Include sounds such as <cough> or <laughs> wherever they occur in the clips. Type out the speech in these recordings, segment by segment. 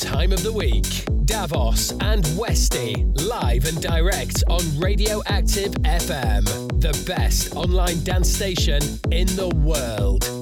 Time of the week. Davos and Westy, live and direct on Radioactive FM, the best online dance station in the world.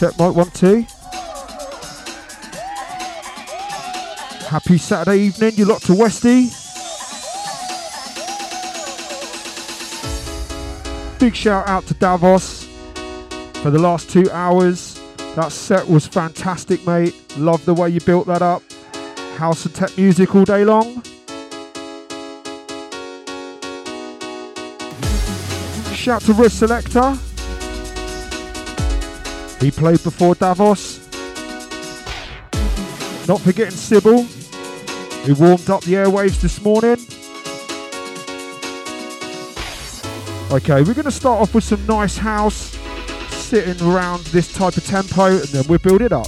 Check, mic one, two. Happy Saturday evening, you lot to Westy. Big shout out to Davos for the last two hours. That set was fantastic, mate. Love the way you built that up. House and tech music all day long. Shout to Riz Selector. He played before Davos. Not forgetting Sybil, who warmed up the airwaves this morning. Okay, we're going to start off with some nice house, sitting around this type of tempo, and then we'll build it up.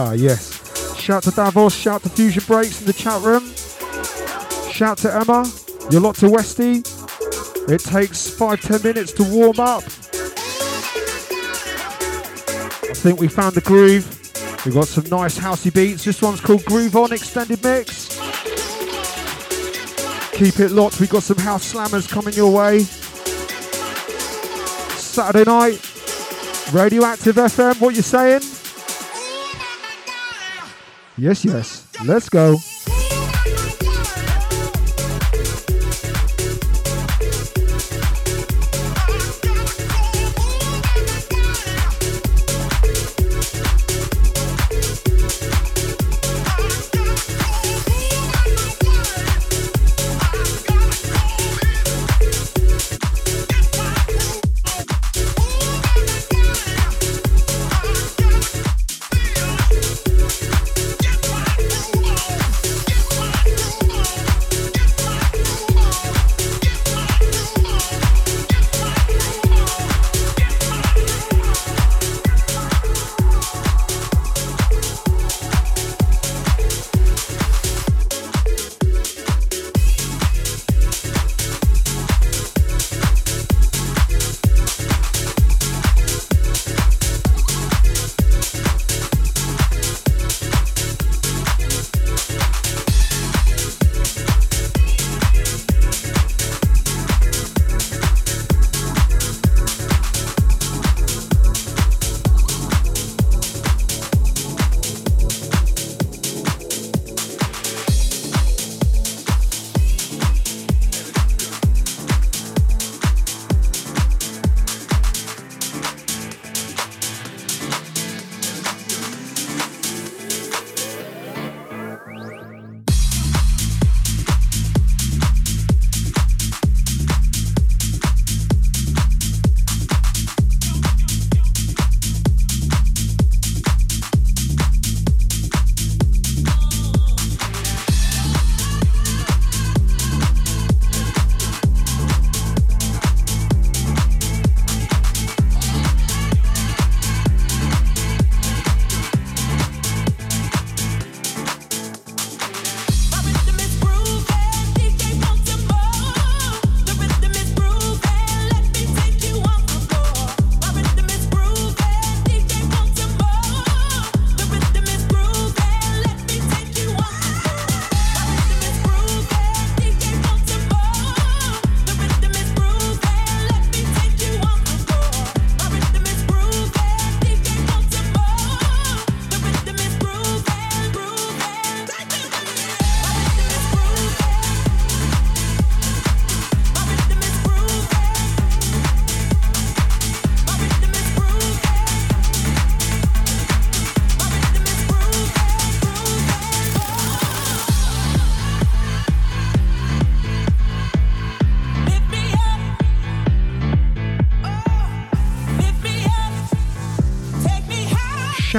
Haha, yes. Shout to Davos, shout to Fusion Breaks in the chat room. Shout to Emma. You're lot to Westy. It takes five, ten minutes to warm up. I think we found the groove. We've got some nice housey beats. This one's called Groove On Extended Mix. Keep it locked. We've got some house slammers coming your way. Saturday night. Radioactive FM, what you saying? Yes, yes. Let's go.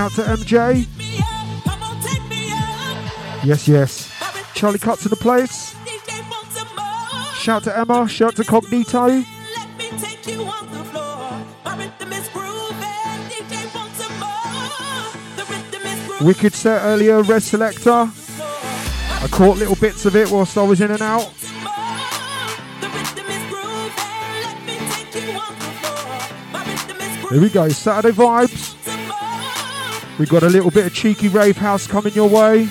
Shout to MJ. Yes, yes. Charlie Cuts in the place. Shout to Emma. Shout to Cognito. Wicked set earlier, Red Selector. I caught little bits of it whilst I was in and out. Here we go, Saturday vibes. We got a little bit of cheeky rave house coming your way.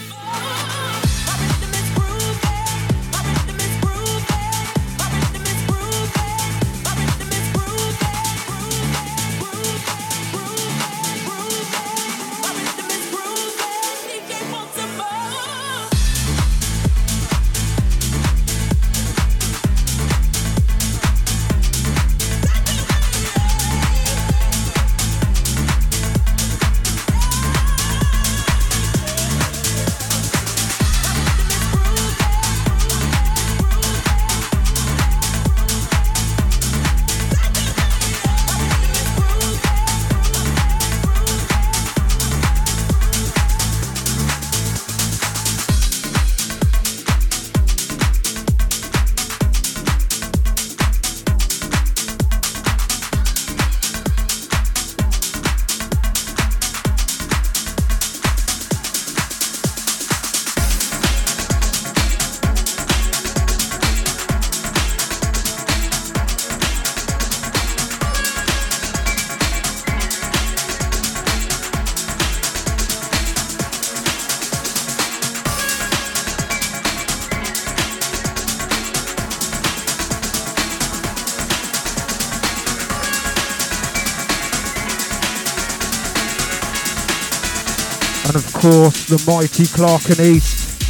Course, the mighty Clark and East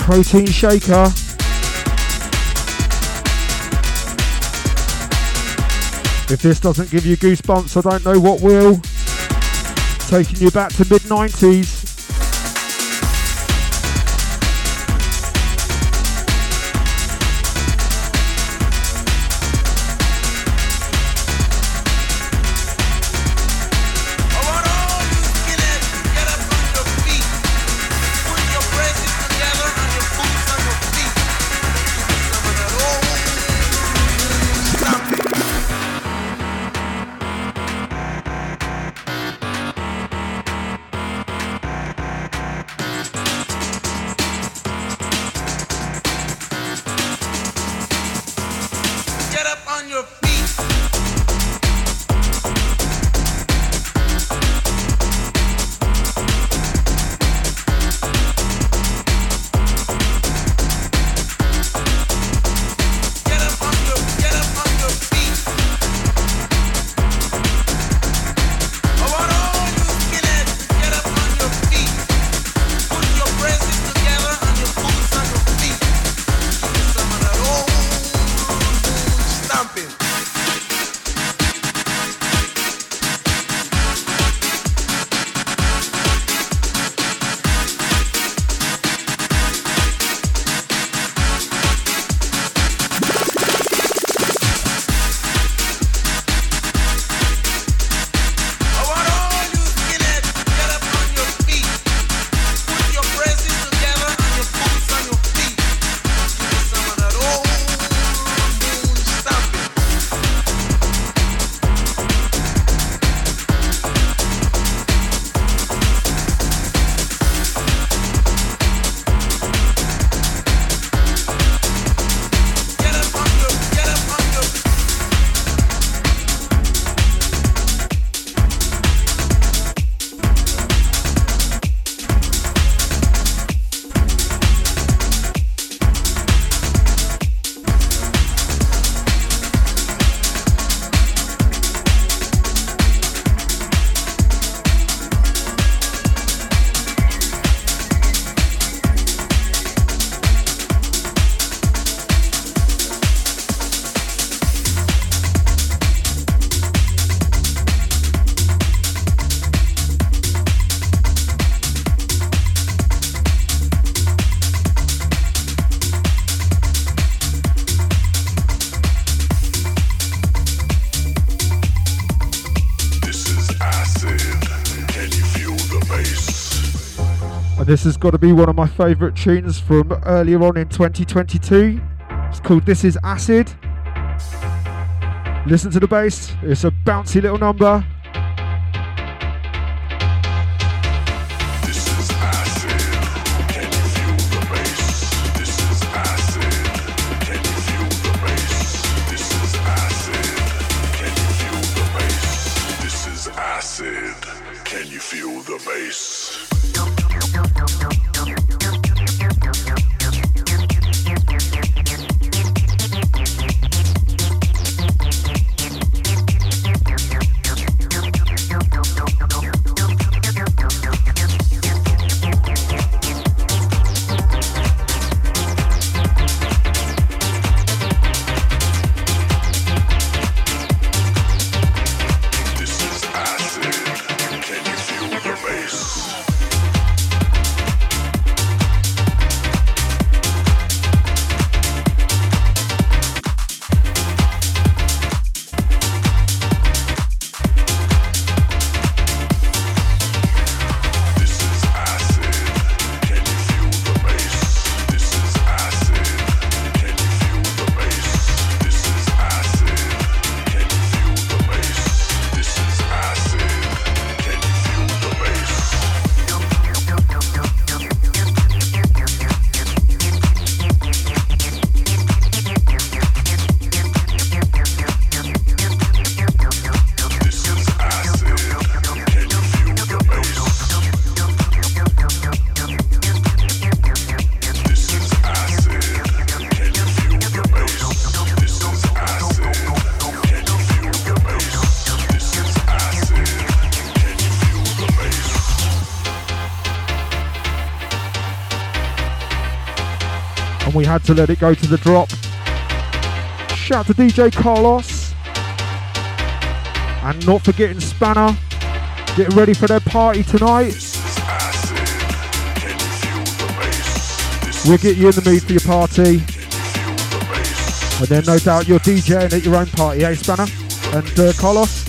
protein shaker. If this doesn't give you goosebumps, I don't know what will. Taking you back to mid 90s. This has got to be one of my favourite tunes from earlier on in 2022. It's called This Is Acid. Listen to the bass, it's a bouncy little number. Had to let it go to the drop. Shout to DJ Carlos. And not forgetting Spanner. Getting ready for their party tonight. We'll get you in the mood for your party. And then no doubt you're DJing at your own party, eh, Spanner? And uh, Carlos?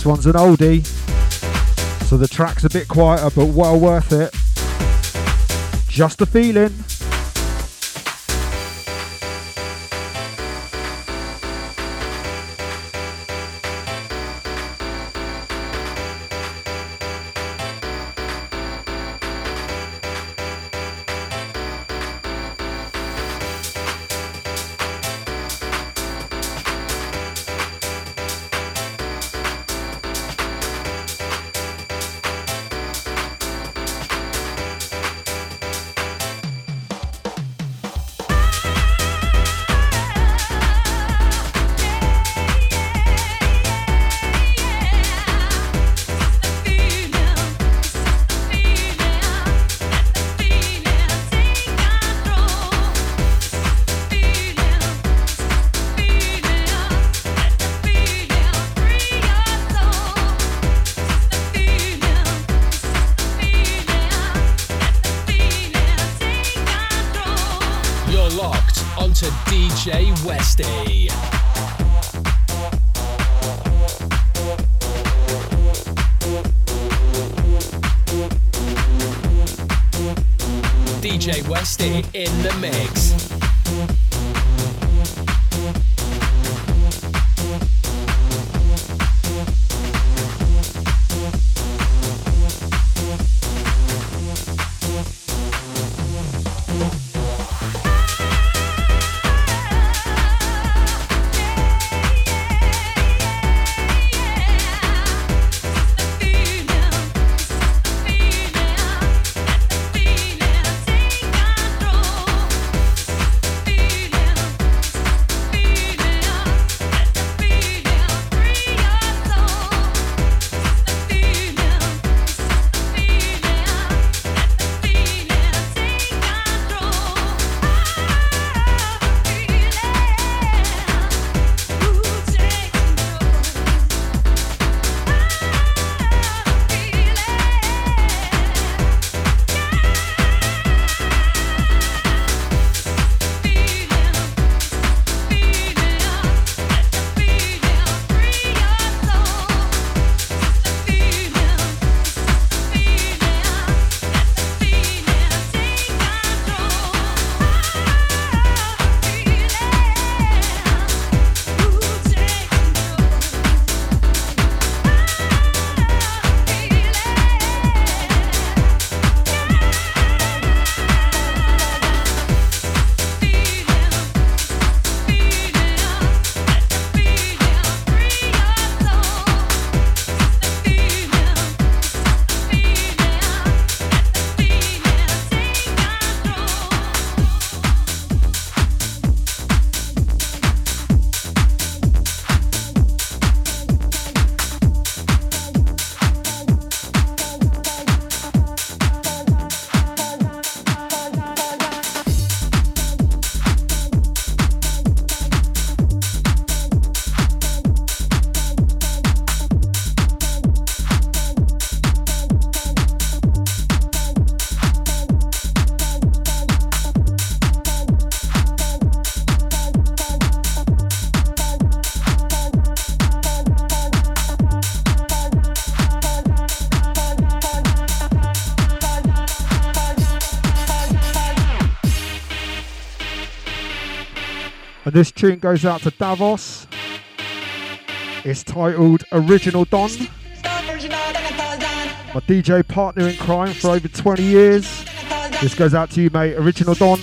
This one's an oldie, so the track's a bit quieter, but well worth it. Just a feeling. And this tune goes out to Davos. It's titled Original Don. My DJ partner in crime for over 20 years. This goes out to you, mate. Original Don.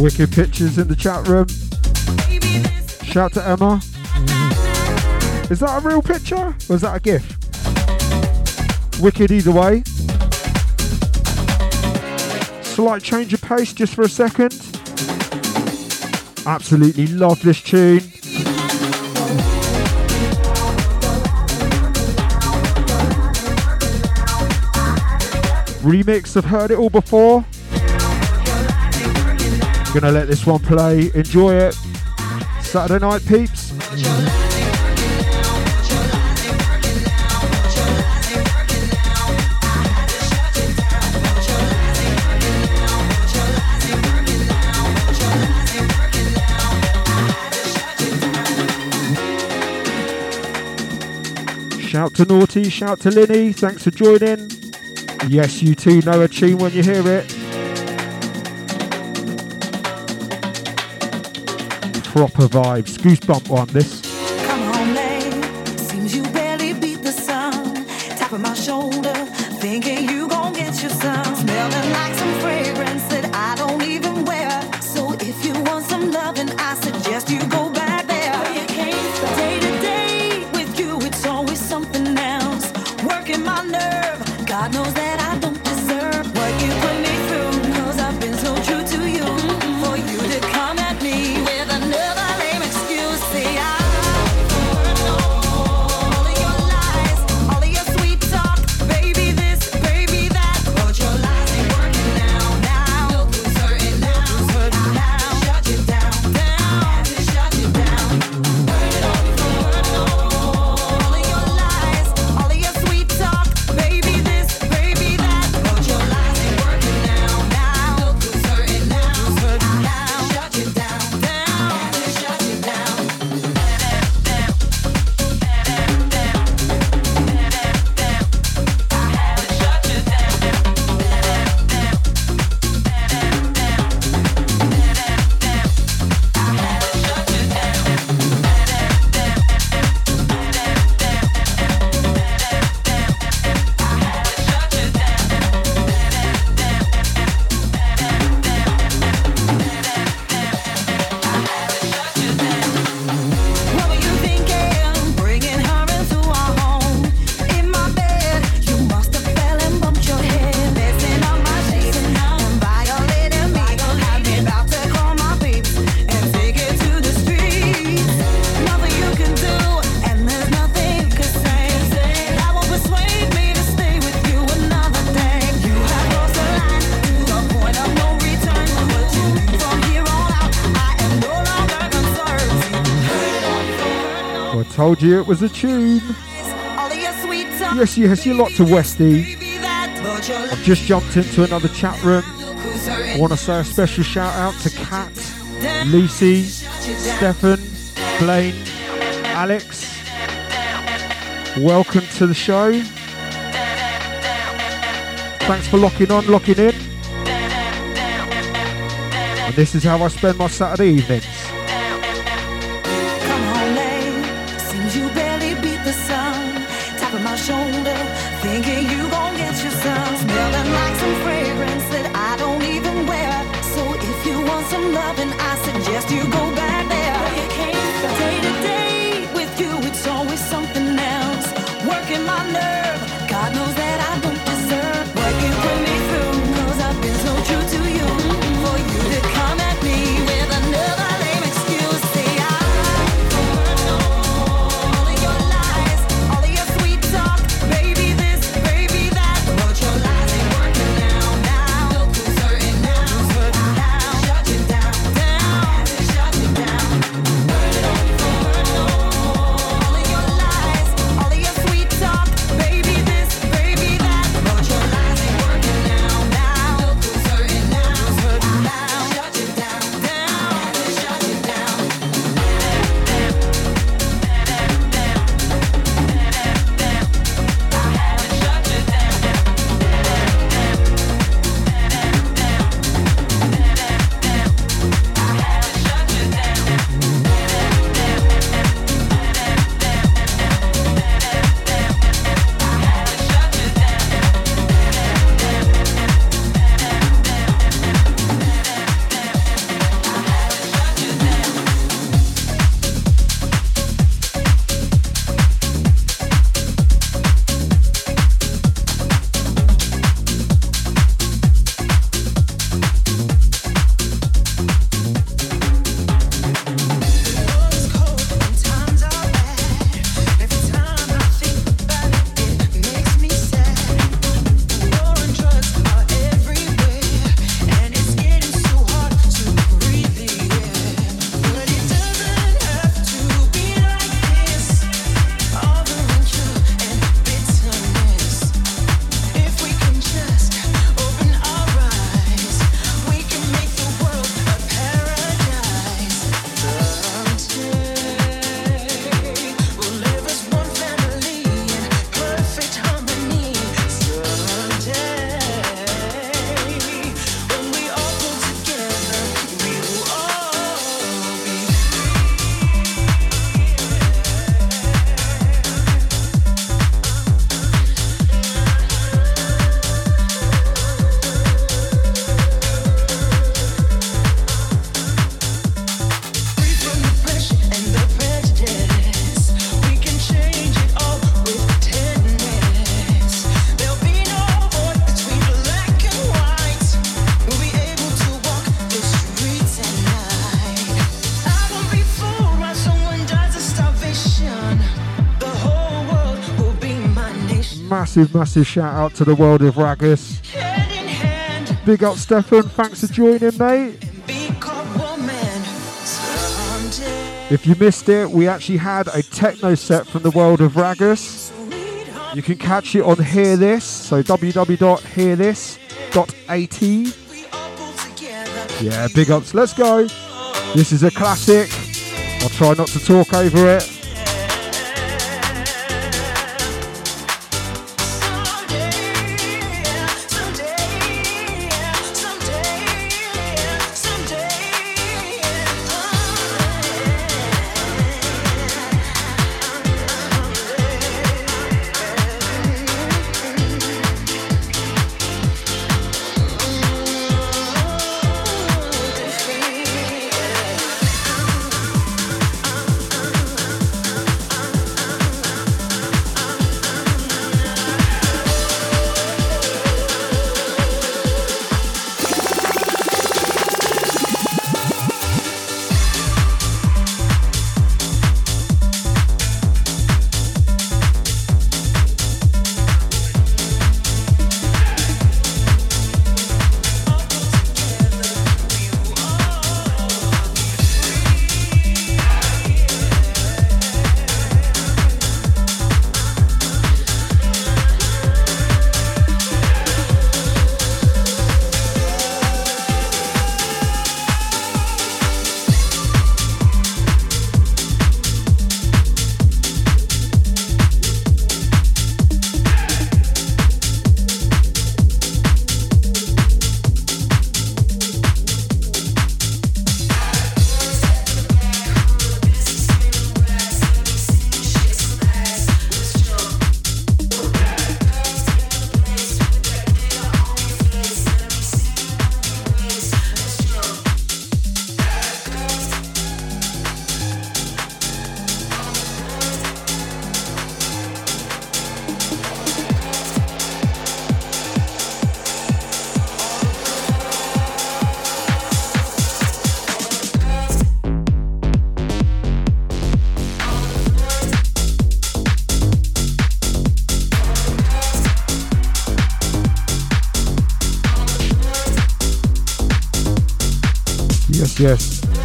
Wicked pictures in the chat room. Shout to Emma. Is that a real picture or is that a gift? Wicked either way. Slight change of pace just for a second. Absolutely love this tune. Remix, I've heard it all before. I'm going to let this one play. Enjoy it. Saturday night, peeps. Shout to Naughty, shout to Linny, thanks for joining. Yes, you too know a tune when you hear it. proper vibes. Goosebump on this. told you it was a tune. Yes, yes, you locked to Westy. I've just jumped into another chat room. I want to say a special shout out to Kat, Lucy, Stefan, Blaine, Alex. Welcome to the show. Thanks for locking on, locking in. And this is how I spend my Saturday evening. Massive, massive shout out to the world of Ragus. Big up, Stefan. Thanks for joining, mate. If you missed it, we actually had a techno set from the world of Ragus. You can catch it on Hear This, so www.hearthis.at. Yeah, big ups. Let's go. This is a classic. I'll try not to talk over it.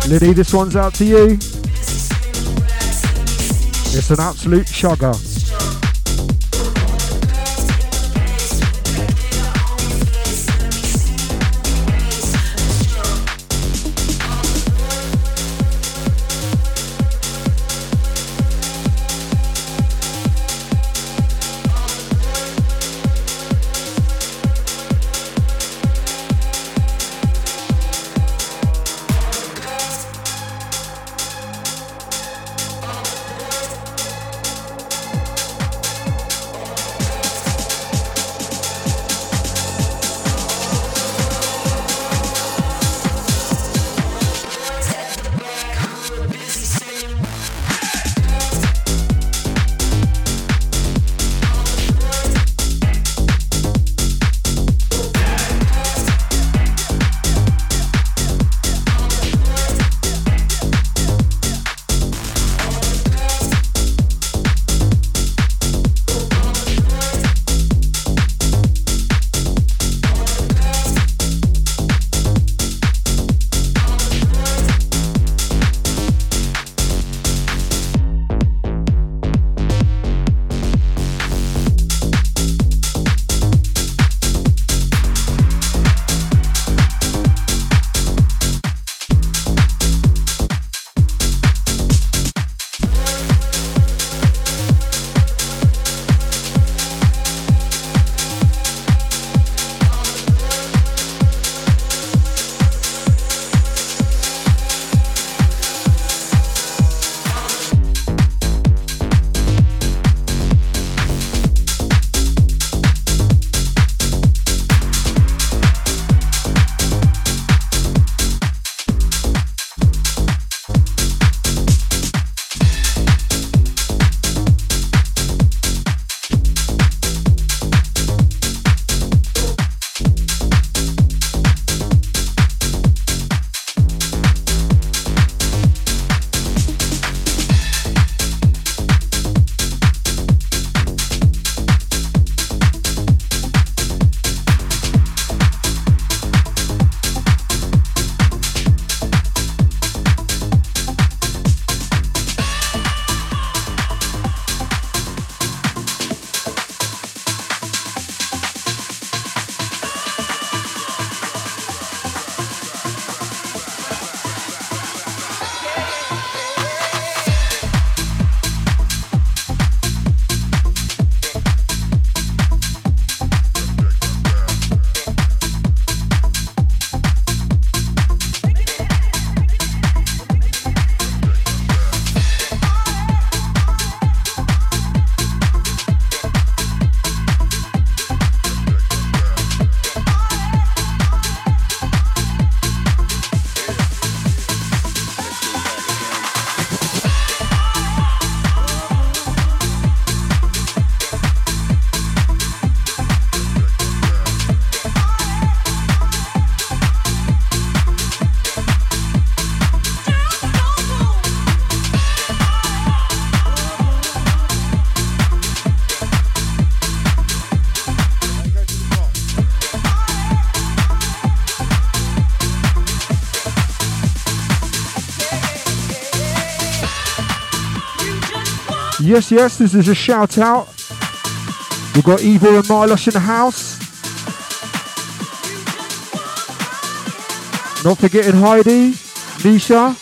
Liddy, this one's out to you. It's an absolute chugger. Yes, yes, this is a shout out. We've got Evil and Milosh in the house. Not forgetting Heidi, Nisha.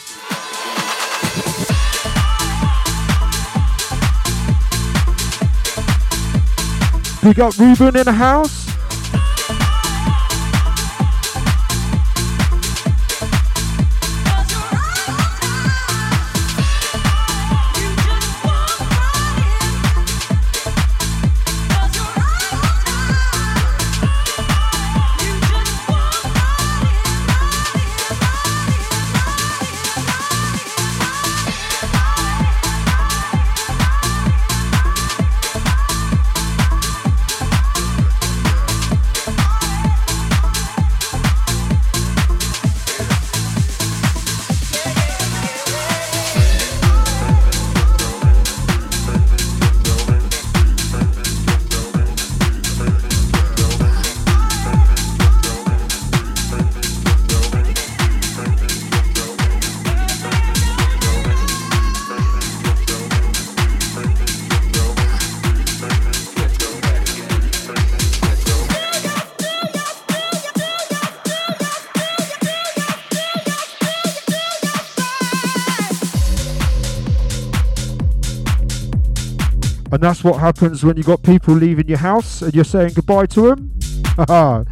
Big up Ruben in the house. That's what happens when you got people leaving your house and you're saying goodbye to them. <laughs> and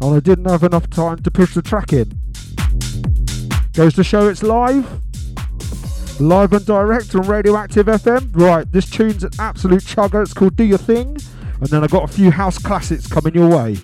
I didn't have enough time to push the track in. Goes to show it's live. Live and direct on Radioactive FM. Right, this tune's an absolute chugger. It's called Do Your Thing. And then I've got a few house classics coming your way.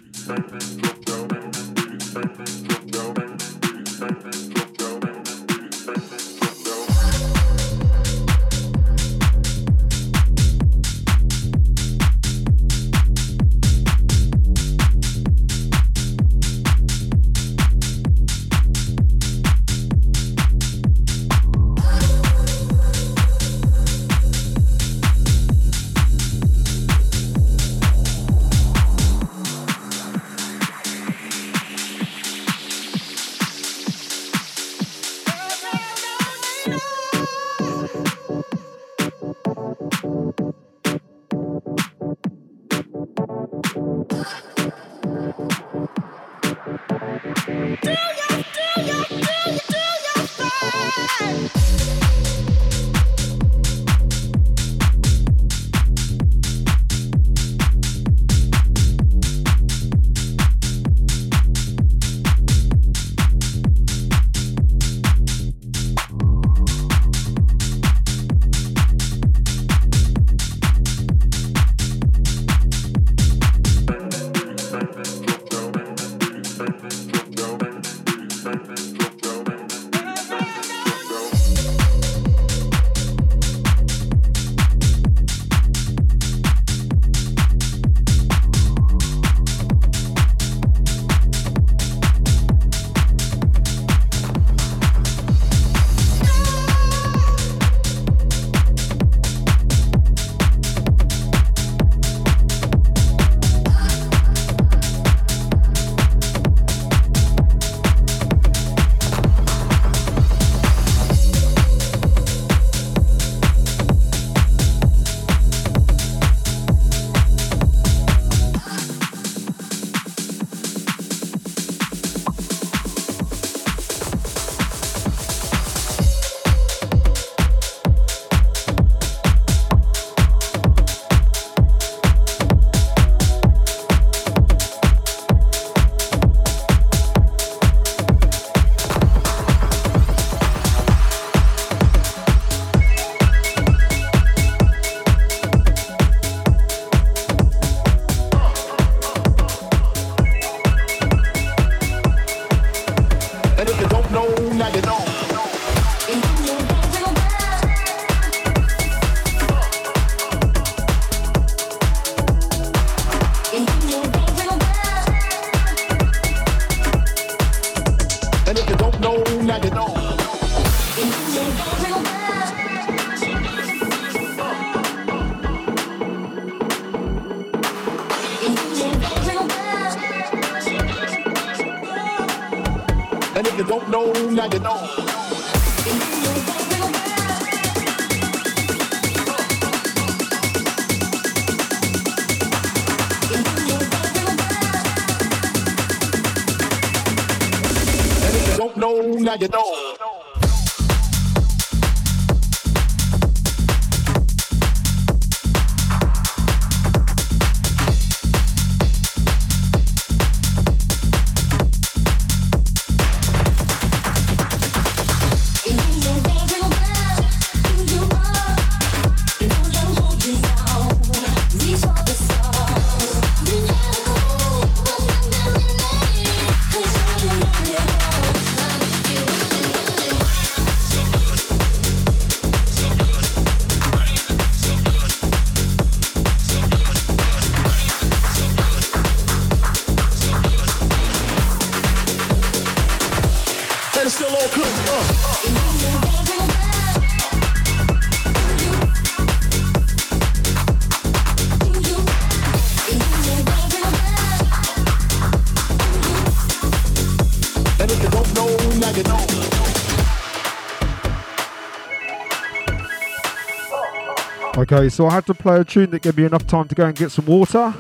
Okay, so I had to play a tune that gave me enough time to go and get some water.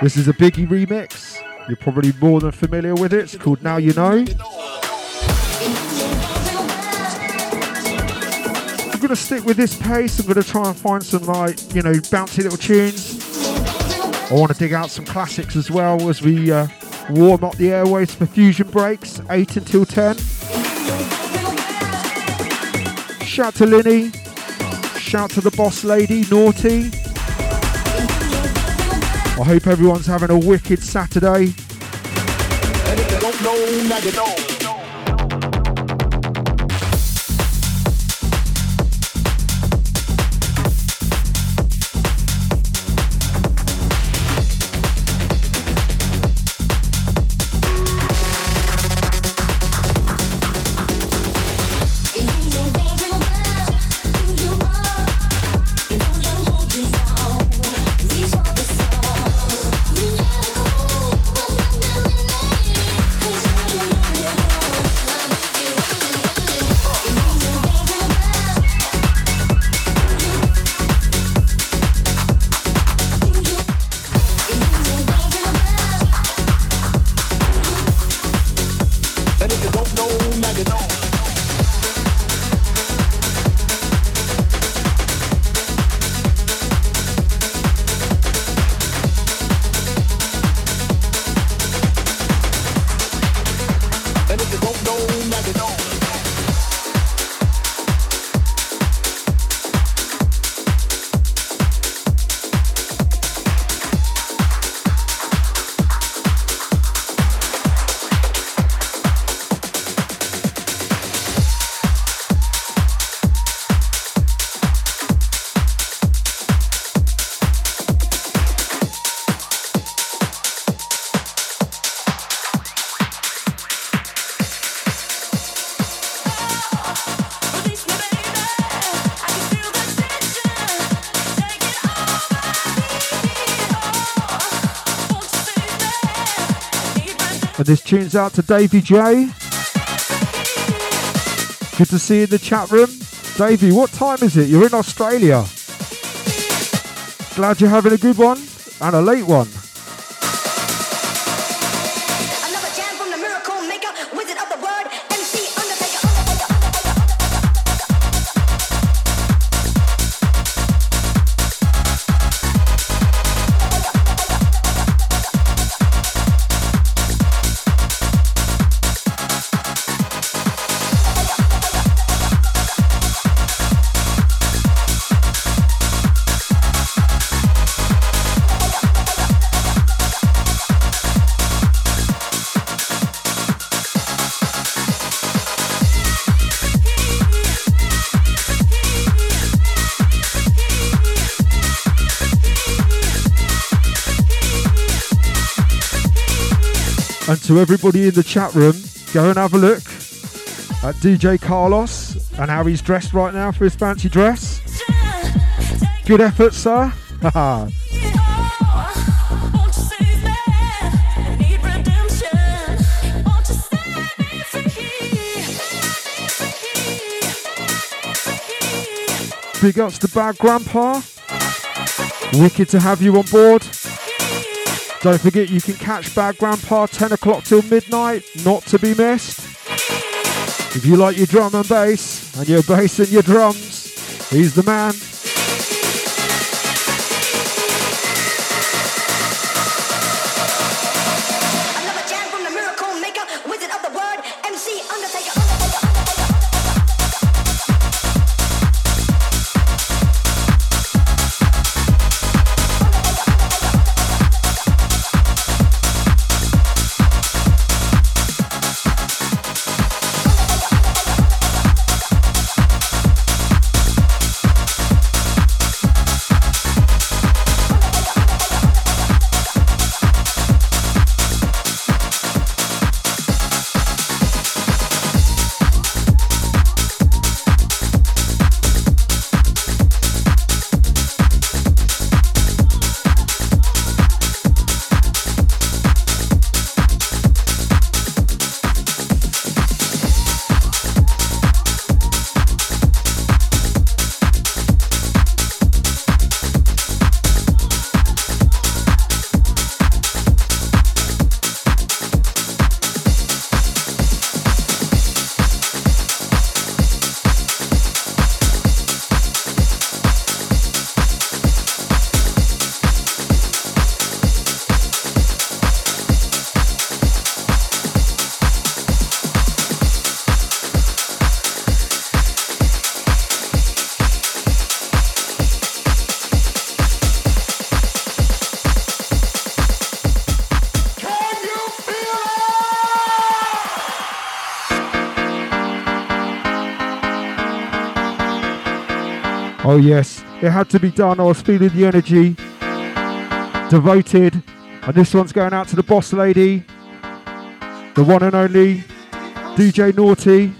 This is a Biggie remix. You're probably more than familiar with it. It's called Now You Know. I'm gonna stick with this pace. I'm gonna try and find some like, you know, bouncy little tunes. I want to dig out some classics as well as we uh, warm up the airways for fusion breaks, 8 until 10. Shout to Linny. Shout to the boss lady, Naughty. I hope everyone's having a wicked Saturday. This tune's out to Davey J. Good to see you in the chat room. Davey, what time is it? You're in Australia. Glad you're having a good one and a late one. To everybody in the chat room, go and have a look at DJ Carlos and how he's dressed right now for his fancy dress. Good effort, sir. <laughs> Big ups to Bad Grandpa. Wicked to have you on board. Don't forget you can catch Bad Grandpa 10 o'clock till midnight, not to be missed. If you like your drum and bass, and your bass and your drums, he's the man. Oh, yes, it had to be done. I was feeling the energy. Devoted. And this one's going out to the boss lady, the one and only DJ Naughty.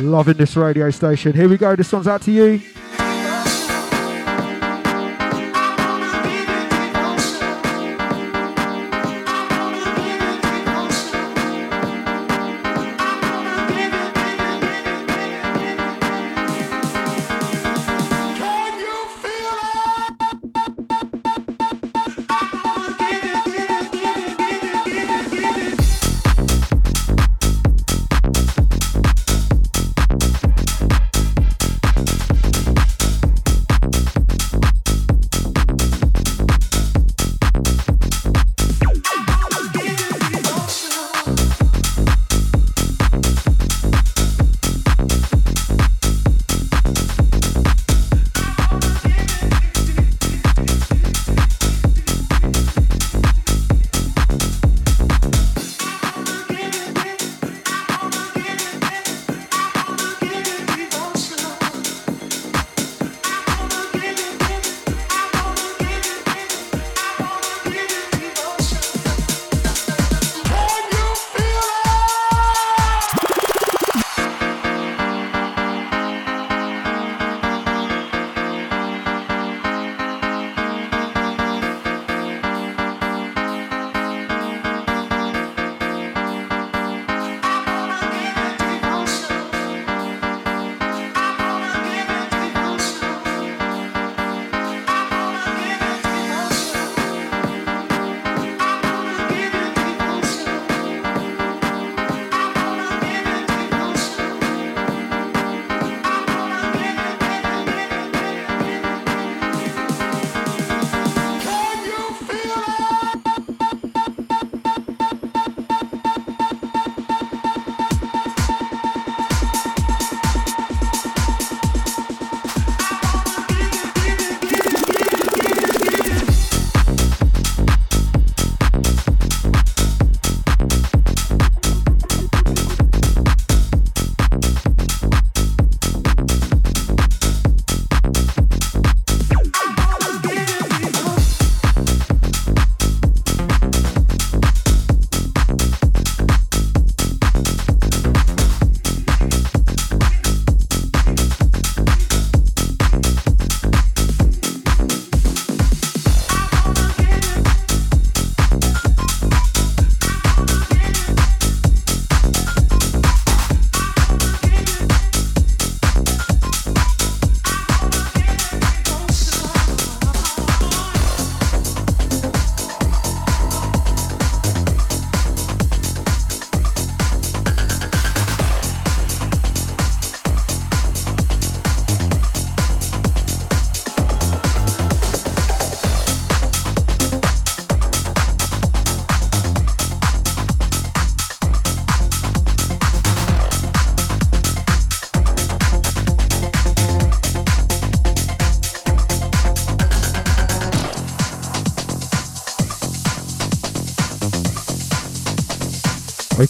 Loving this radio station. Here we go. This one's out to you.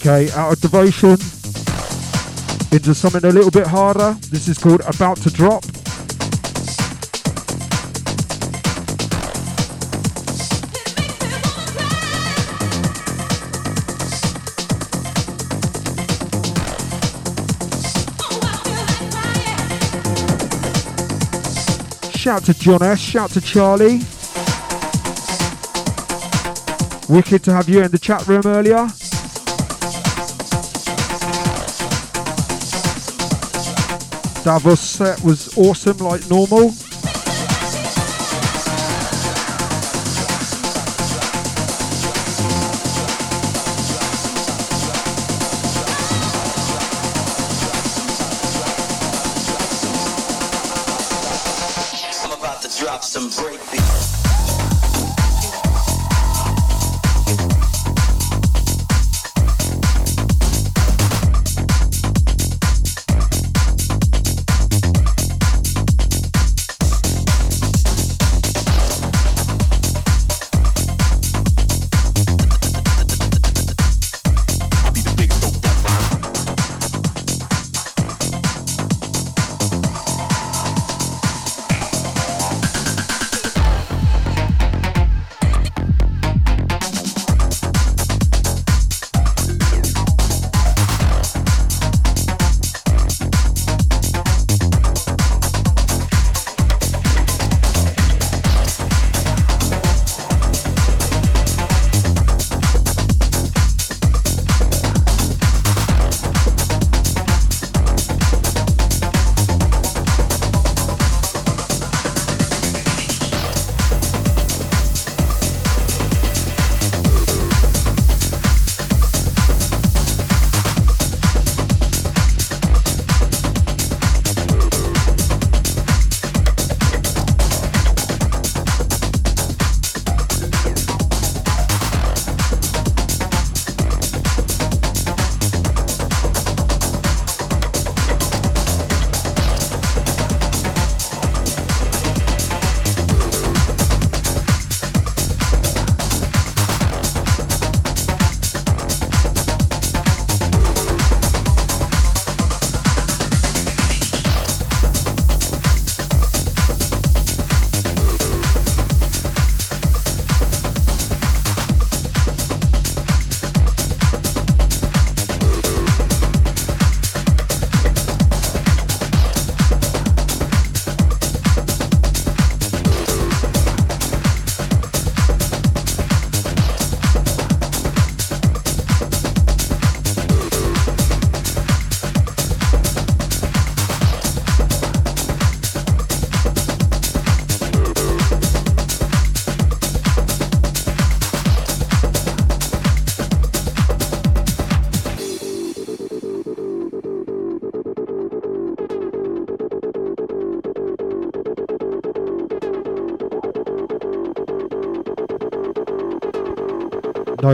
Okay, out of devotion into something a little bit harder. This is called About to Drop. Shout to John S. Shout to Charlie. Wicked to have you in the chat room earlier. Davos set was awesome like normal.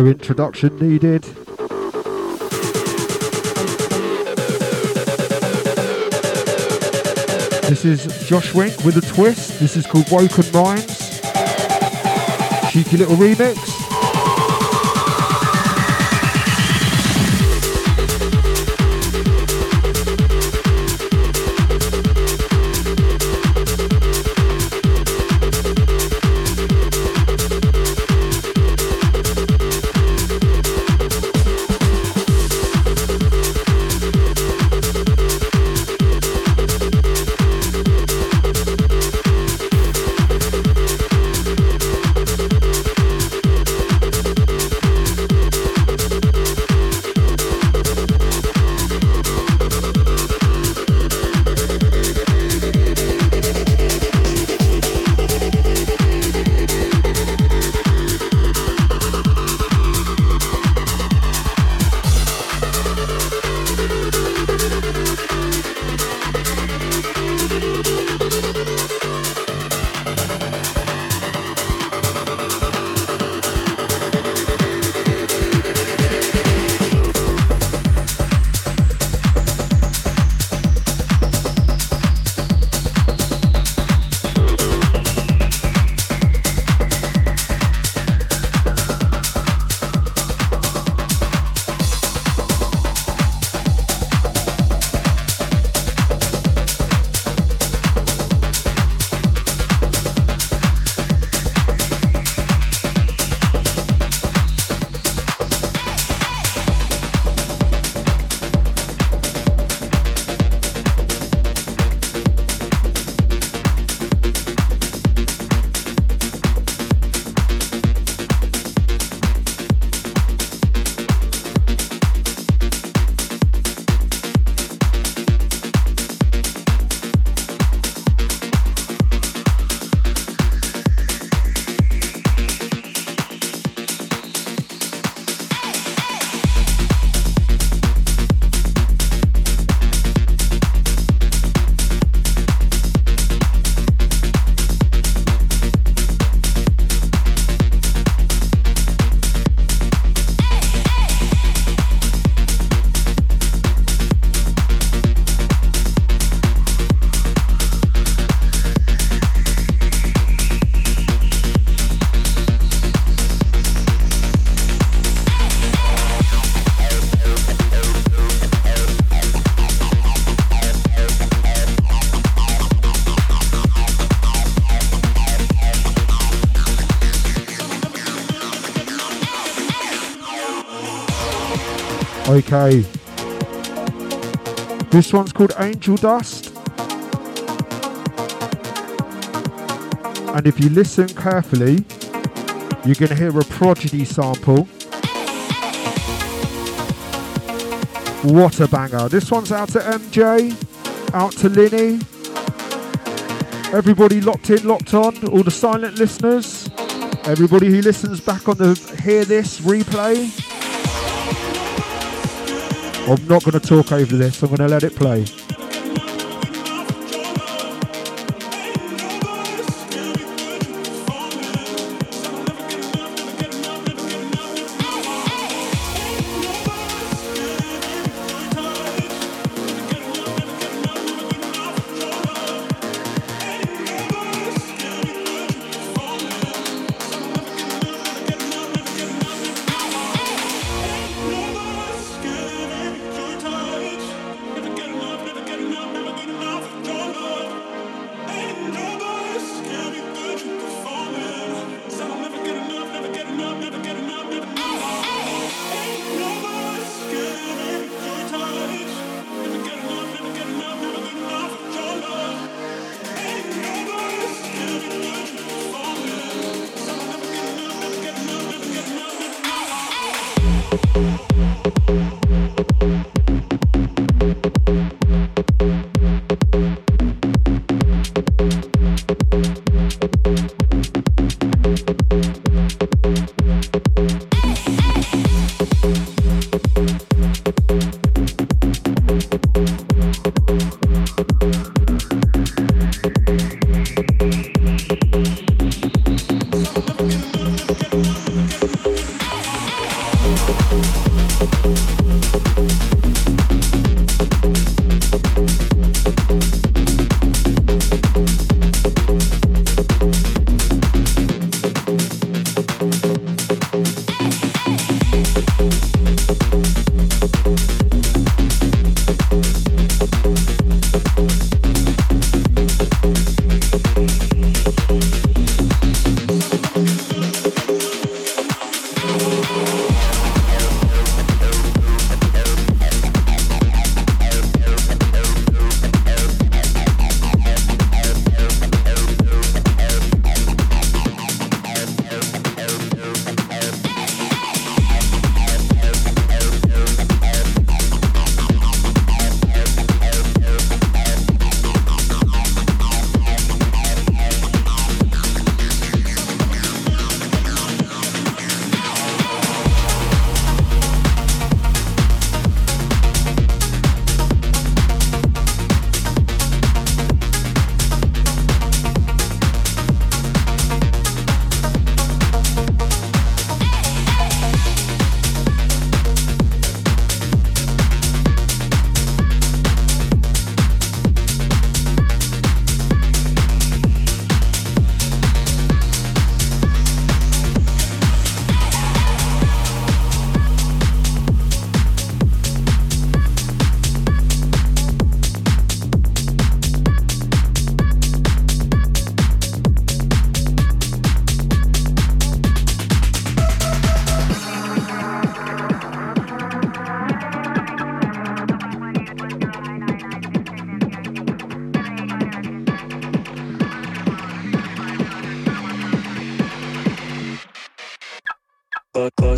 No introduction needed. This is Josh Wink with a twist. This is called Woken Minds. Cheeky little remix. Okay. This one's called Angel Dust. And if you listen carefully, you're going to hear a Prodigy sample. What a banger. This one's out to MJ, out to Linny. Everybody locked in, locked on, all the silent listeners. Everybody who listens back on the Hear This replay. I'm not going to talk over this, I'm going to let it play.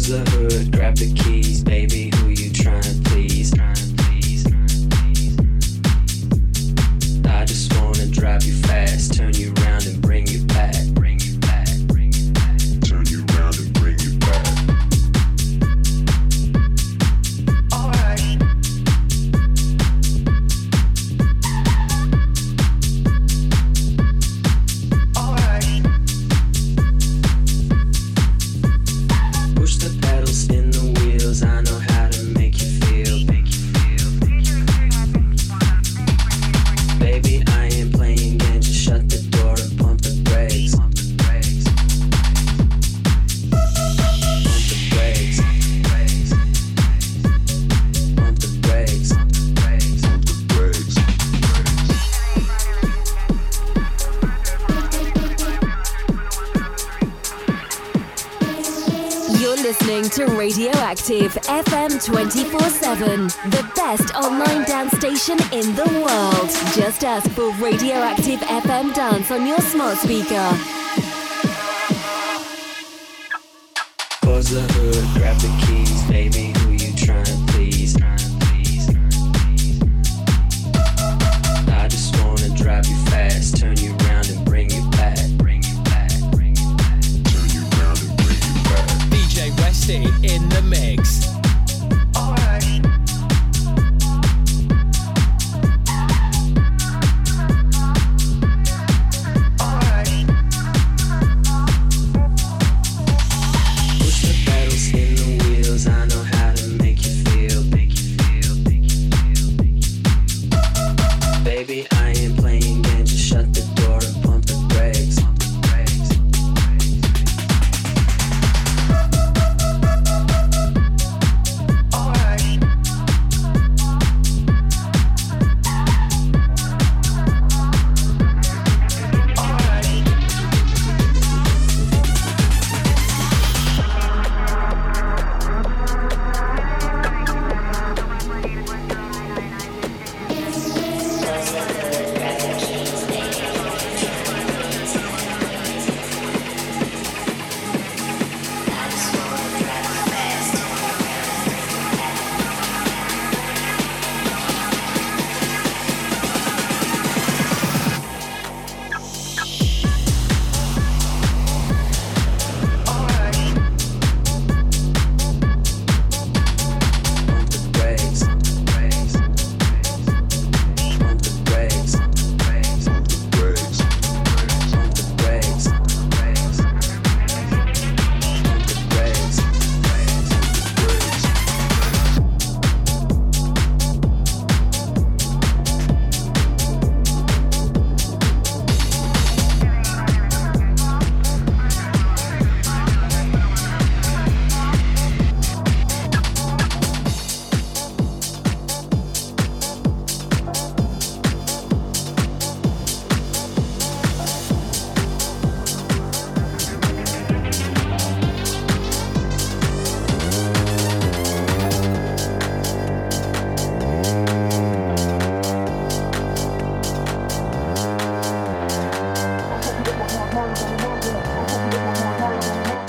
The hood, grab the keys, baby. Who you trying please? Trying please? I just wanna drive you fast, turn you Active FM 24 7, the best online dance station in the world. Just ask for Radioactive FM Dance on your smart speaker.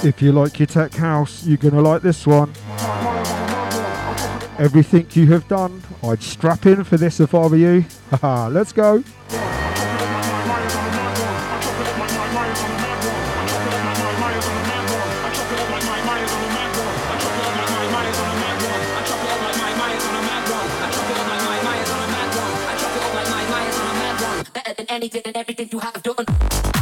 If you like your tech house, you're going to like this one. Everything you have done, I'd strap in for this if I were you. Let's go. anything and everything you have done.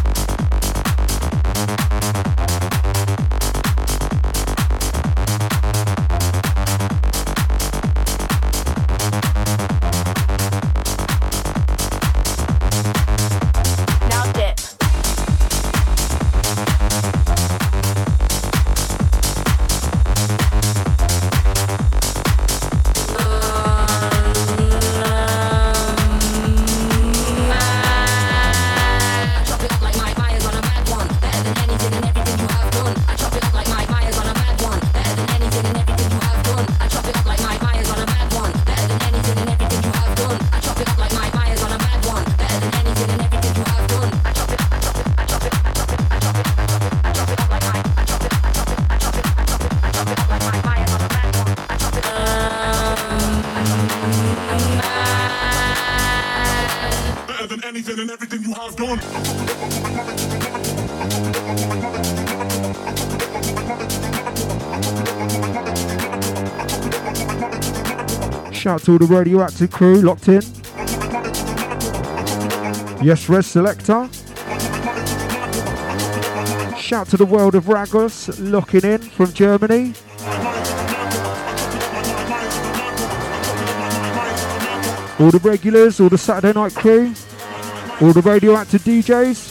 out to all the radioactive crew locked in. Yes, Res Selector. Shout to the world of Ragos, locking in from Germany. All the regulars, all the Saturday night crew, all the radioactive DJs.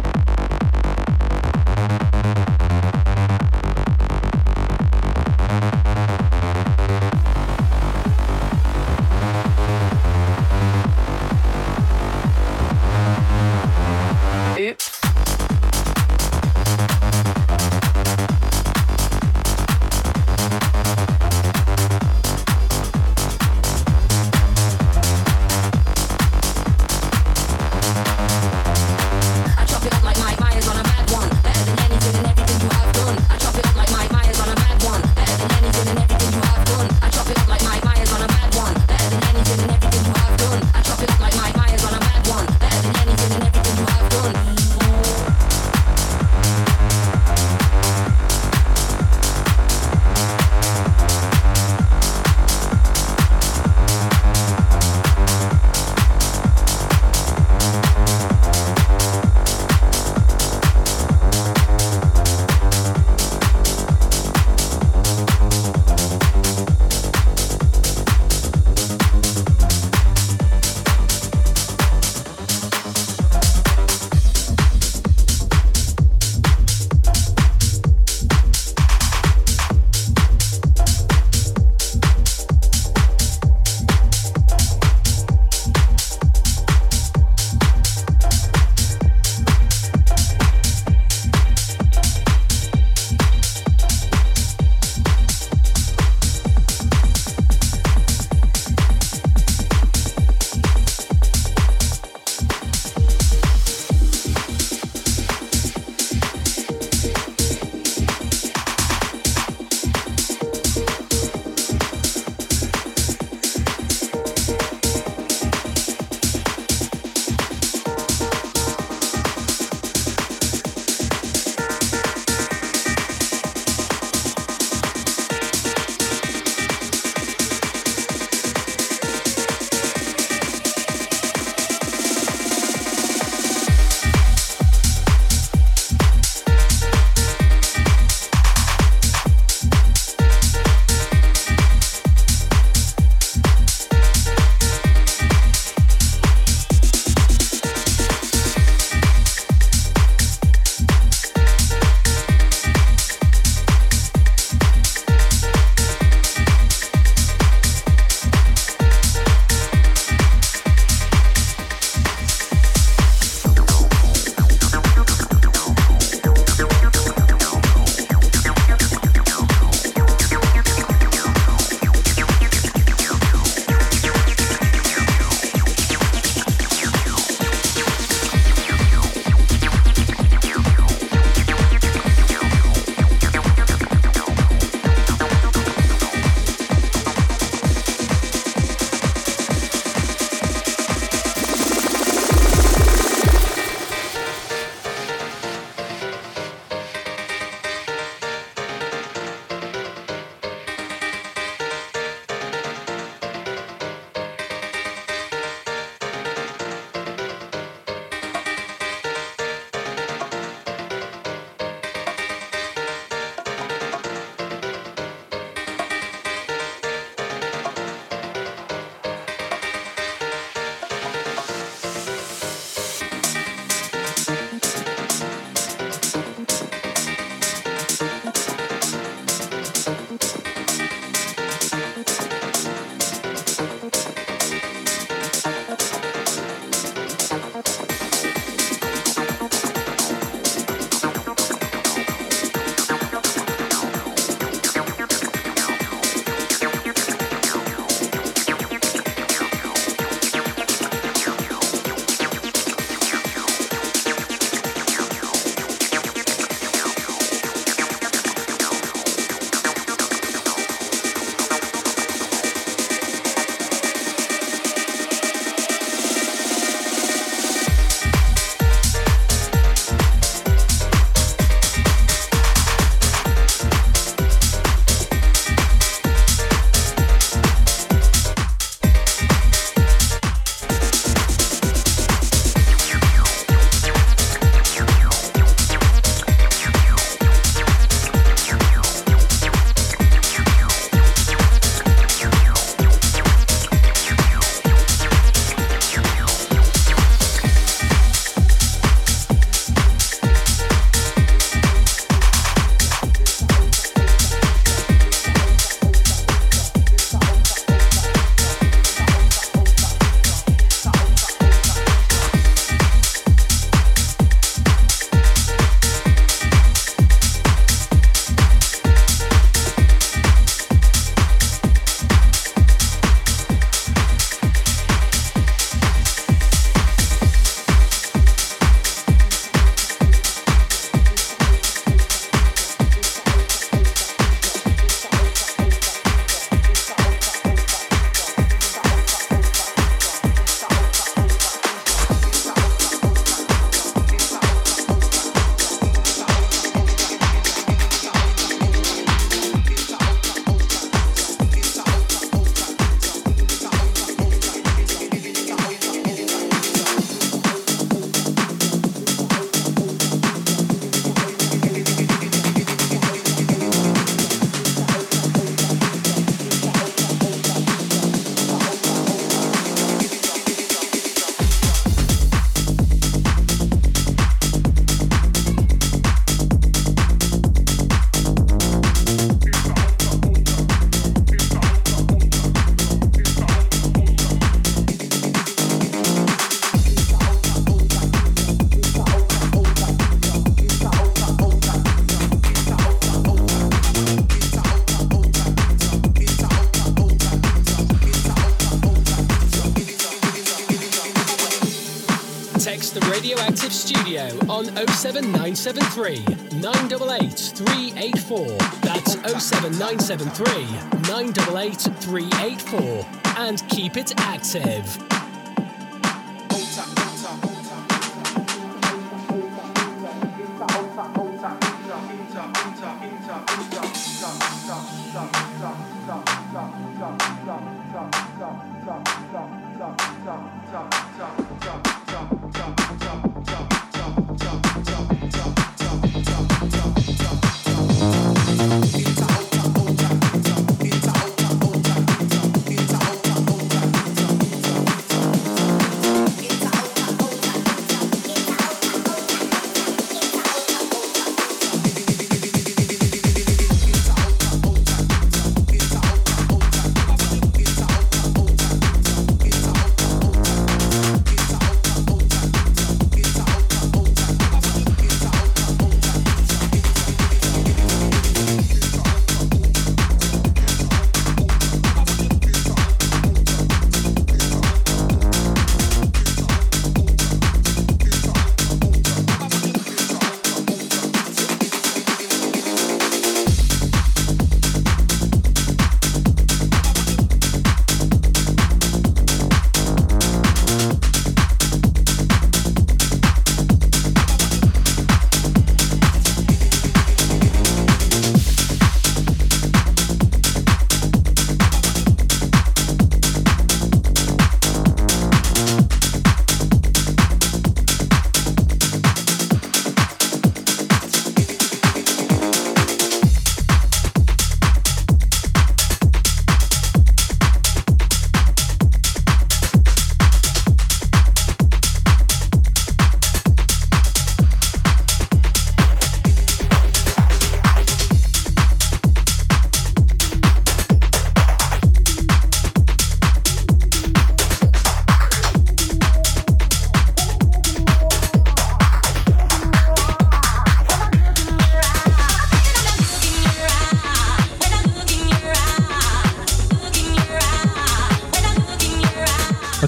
07973 988 384. That's 07973 988 384. And keep it active.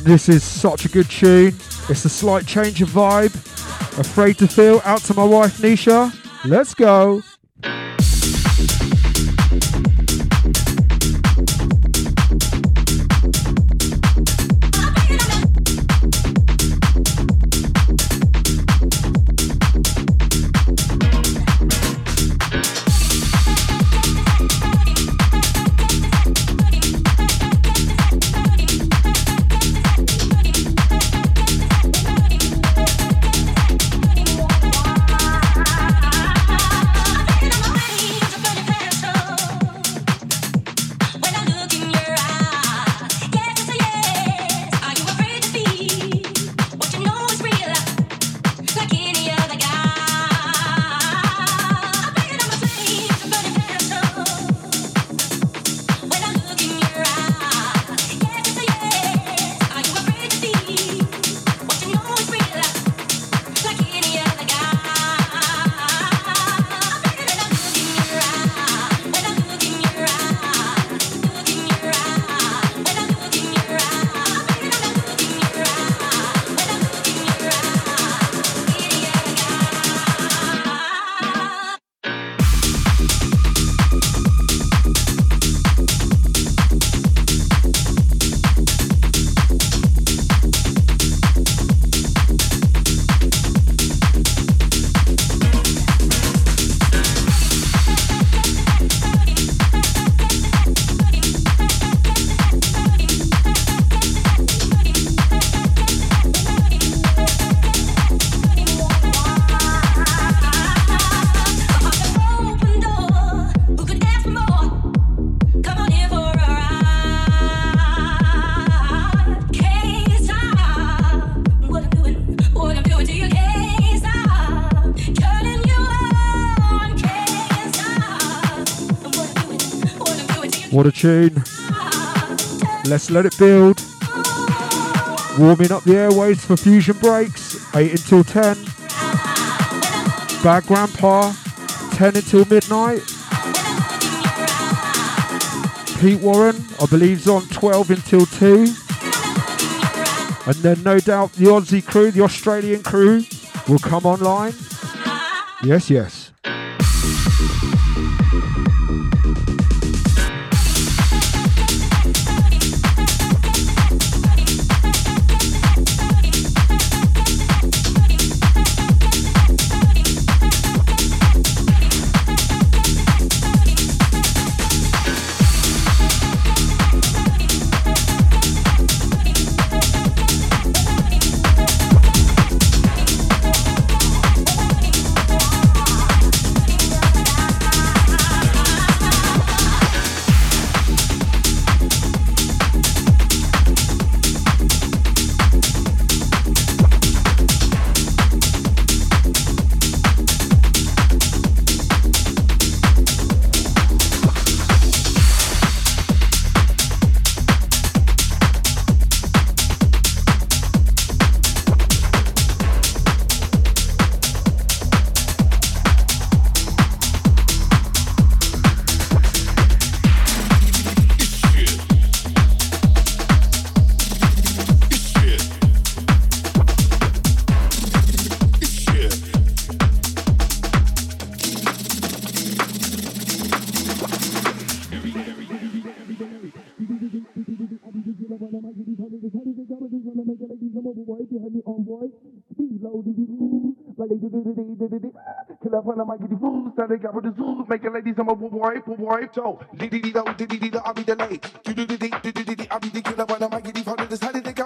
This is such a good tune. It's a slight change of vibe. Afraid to feel out to my wife Nisha. Let's go. What a tune. Let's let it build. Warming up the airways for fusion breaks, 8 until 10. Bad Grandpa, 10 until midnight. Pete Warren, I believe, is on 12 until 2. And then no doubt the Aussie crew, the Australian crew, will come online. Yes, yes. Make it ladies, I'm a boy, boy, so. Diddy dee diddy dee do, I'll be delayed. Do do do dee, do do dee, I'll be the killer when I'm get it. This how they think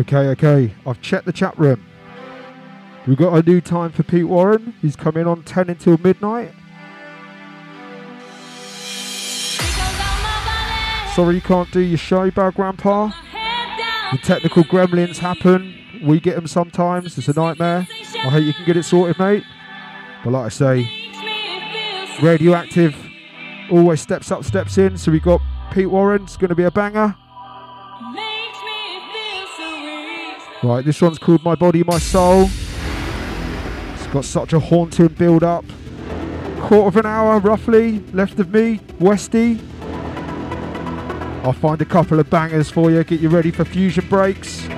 Okay, okay. I've checked the chat room. We've got a new time for Pete Warren. He's coming on 10 until midnight. Sorry you can't do your show, Bad Grandpa. The technical gremlins happen. We get them sometimes. It's a nightmare. I hope you can get it sorted, mate. But like I say, radioactive always steps up, steps in. So we got Pete Warren. It's going to be a banger. Right, this one's called My Body, My Soul. It's got such a haunting build up. Quarter of an hour roughly left of me, Westy. I'll find a couple of bangers for you, get you ready for fusion breaks.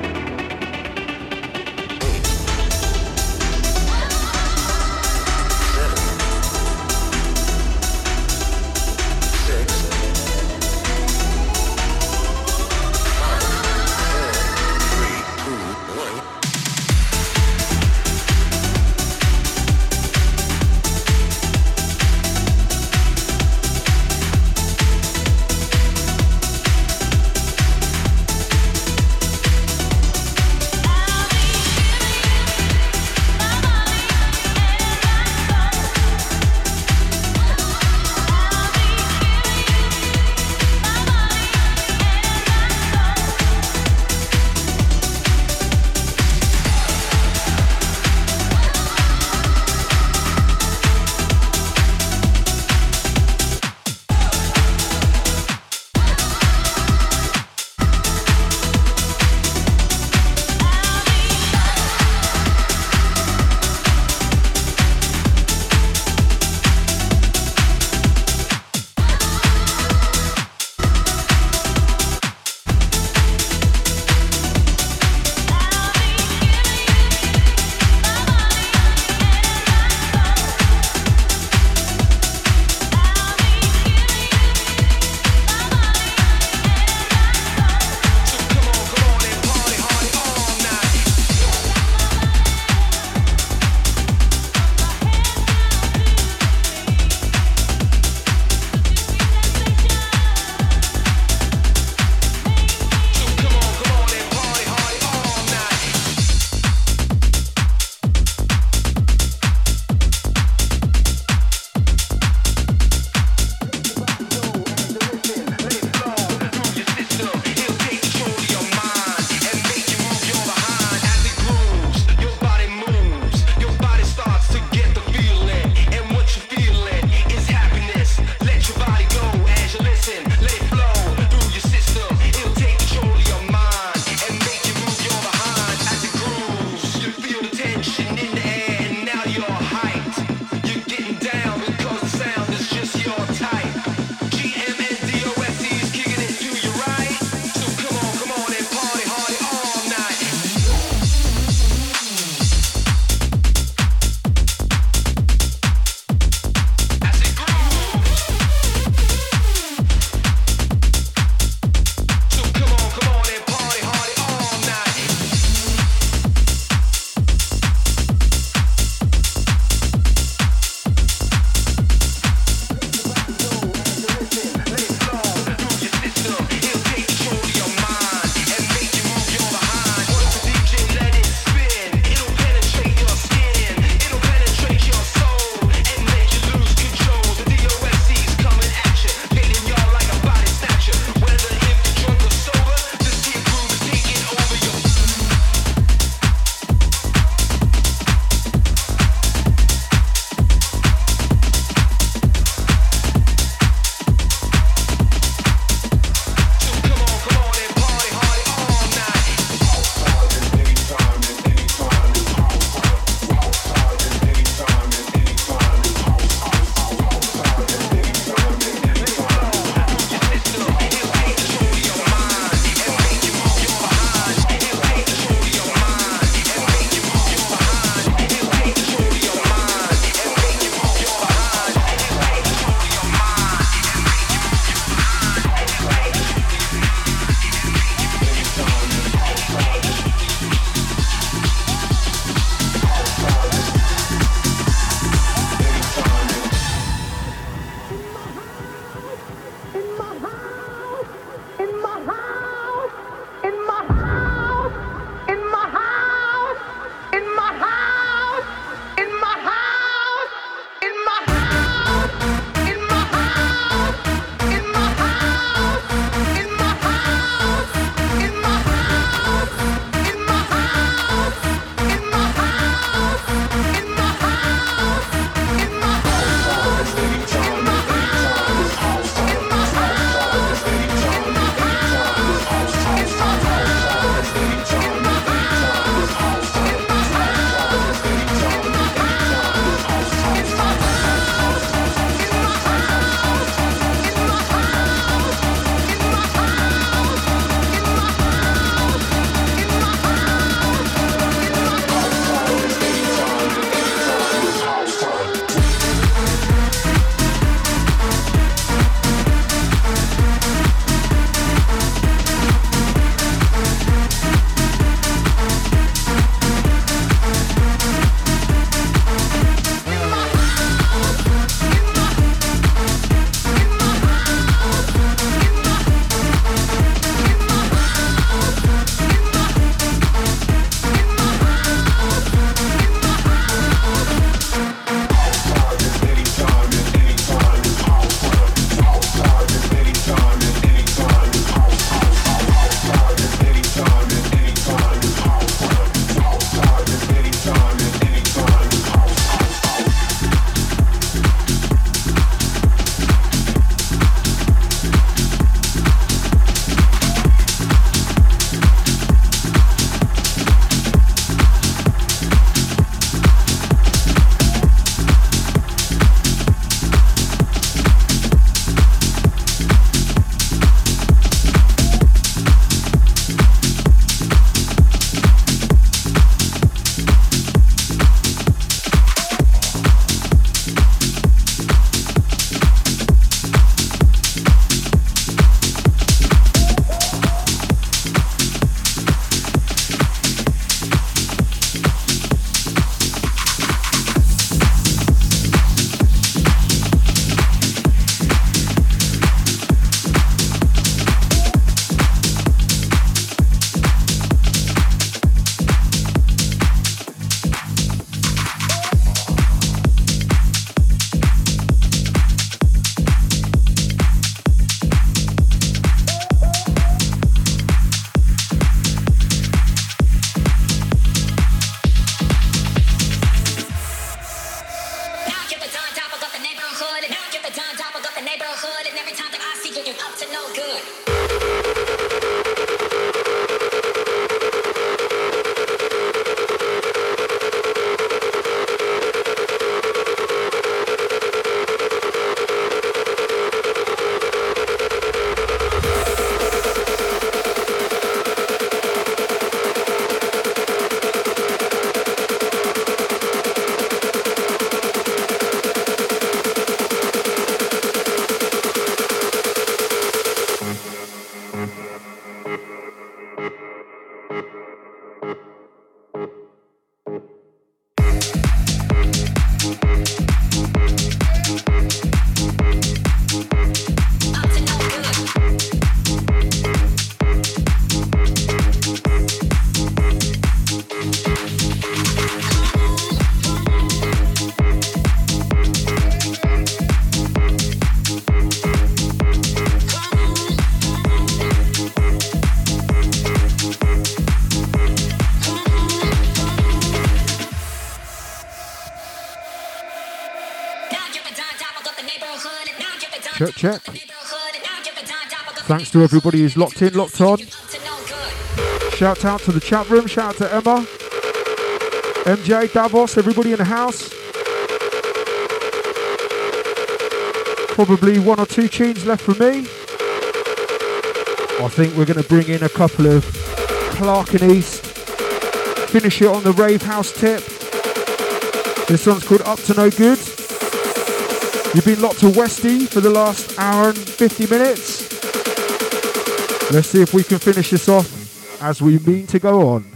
To everybody who's locked in, locked on. Shout out to the chat room. Shout out to Emma, MJ, Davos, everybody in the house. Probably one or two tunes left for me. I think we're going to bring in a couple of Clark and East. Finish it on the rave house tip. This one's called Up to No Good. You've been locked to Westy for the last hour and 50 minutes. Let's see if we can finish this off as we mean to go on.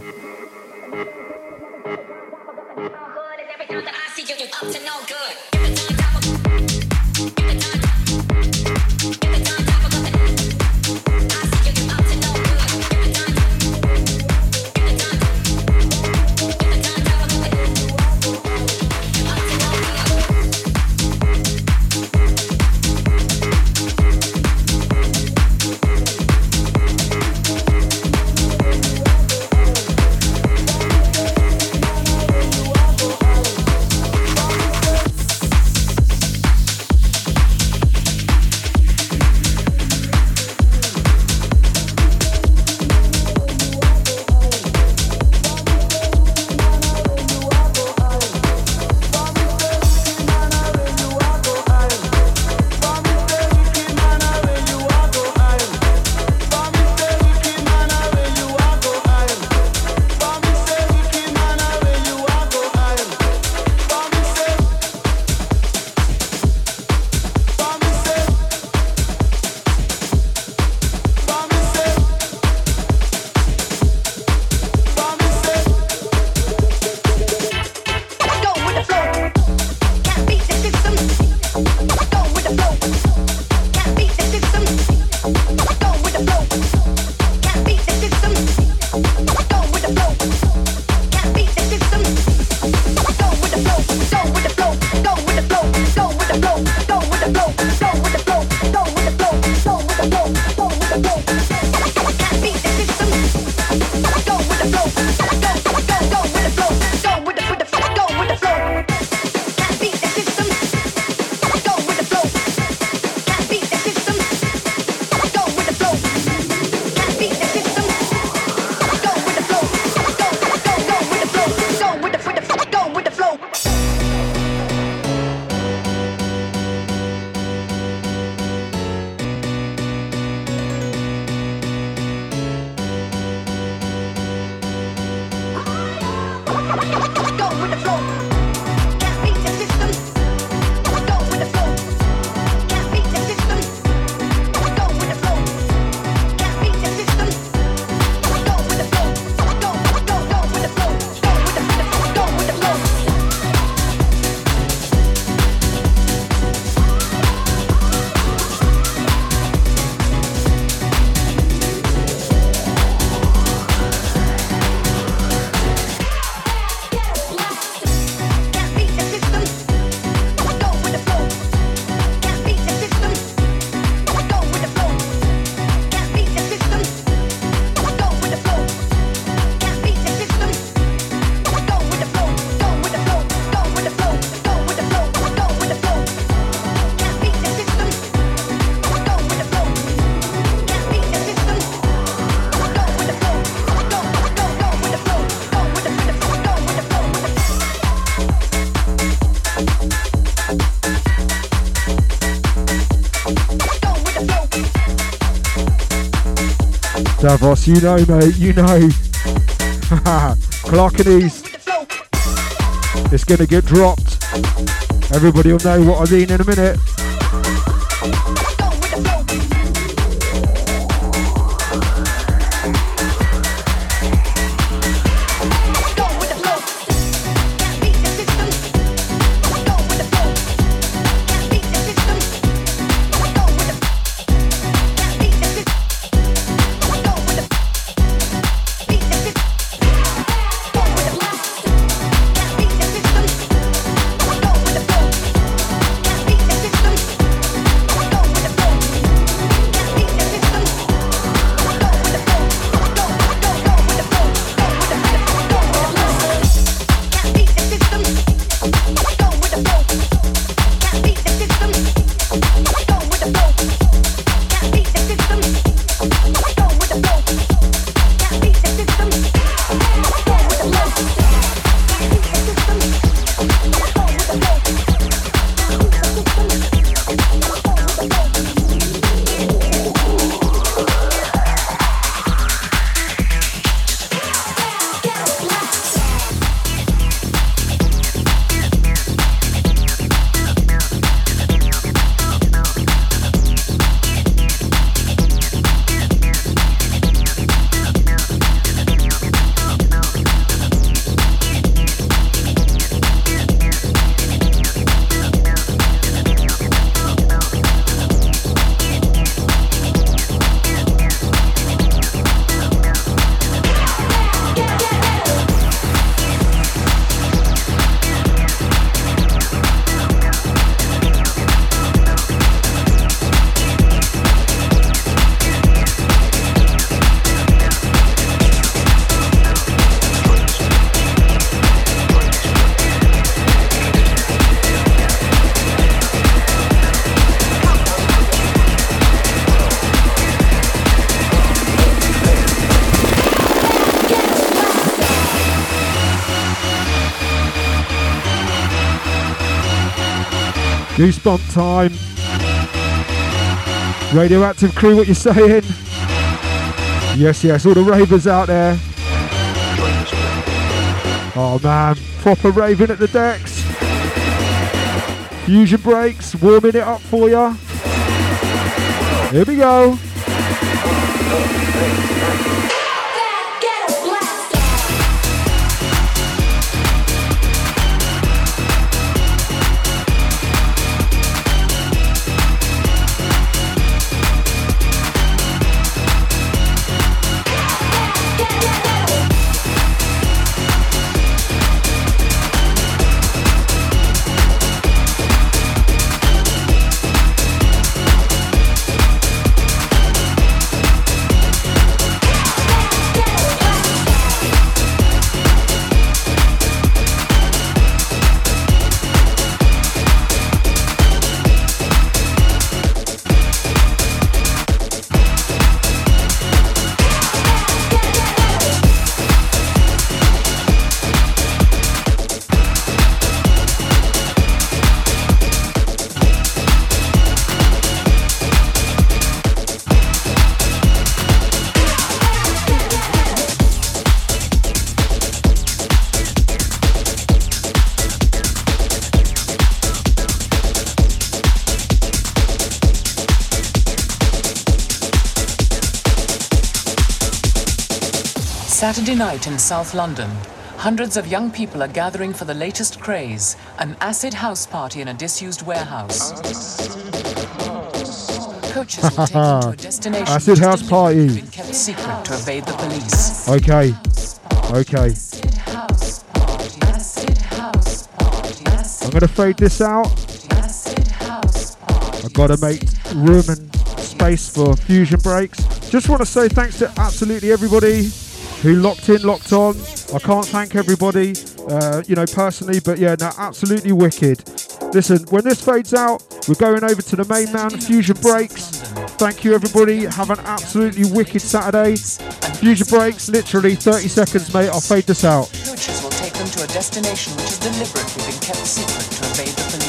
Davos, you know, mate, you know. <laughs> Clark and East. It's gonna get dropped. Everybody will know what I mean in a minute. Goosebump time. Radioactive crew, what you saying? Yes, yes, all the ravers out there. Oh man, proper raving at the decks. Fusion breaks, warming it up for you. Here we go. Saturday night in South London. Hundreds of young people are gathering for the latest craze an acid house party in a disused warehouse. Coaches will take them to a ah, destination Acid house party. kept secret to evade the police. Okay. Okay. I'm gonna fade this out. I've gotta make room and space for fusion breaks. Just want to say thanks to absolutely everybody who locked in, locked on. I can't thank everybody, uh, you know, personally, but yeah, no, absolutely wicked. Listen, when this fades out, we're going over to the main man, Fusion Breaks. Thank you, everybody. Have an absolutely wicked Saturday. Fusion Breaks, literally 30 seconds, mate. I'll fade this out. Coaches will take them to a destination which deliberately been kept secret to evade the police.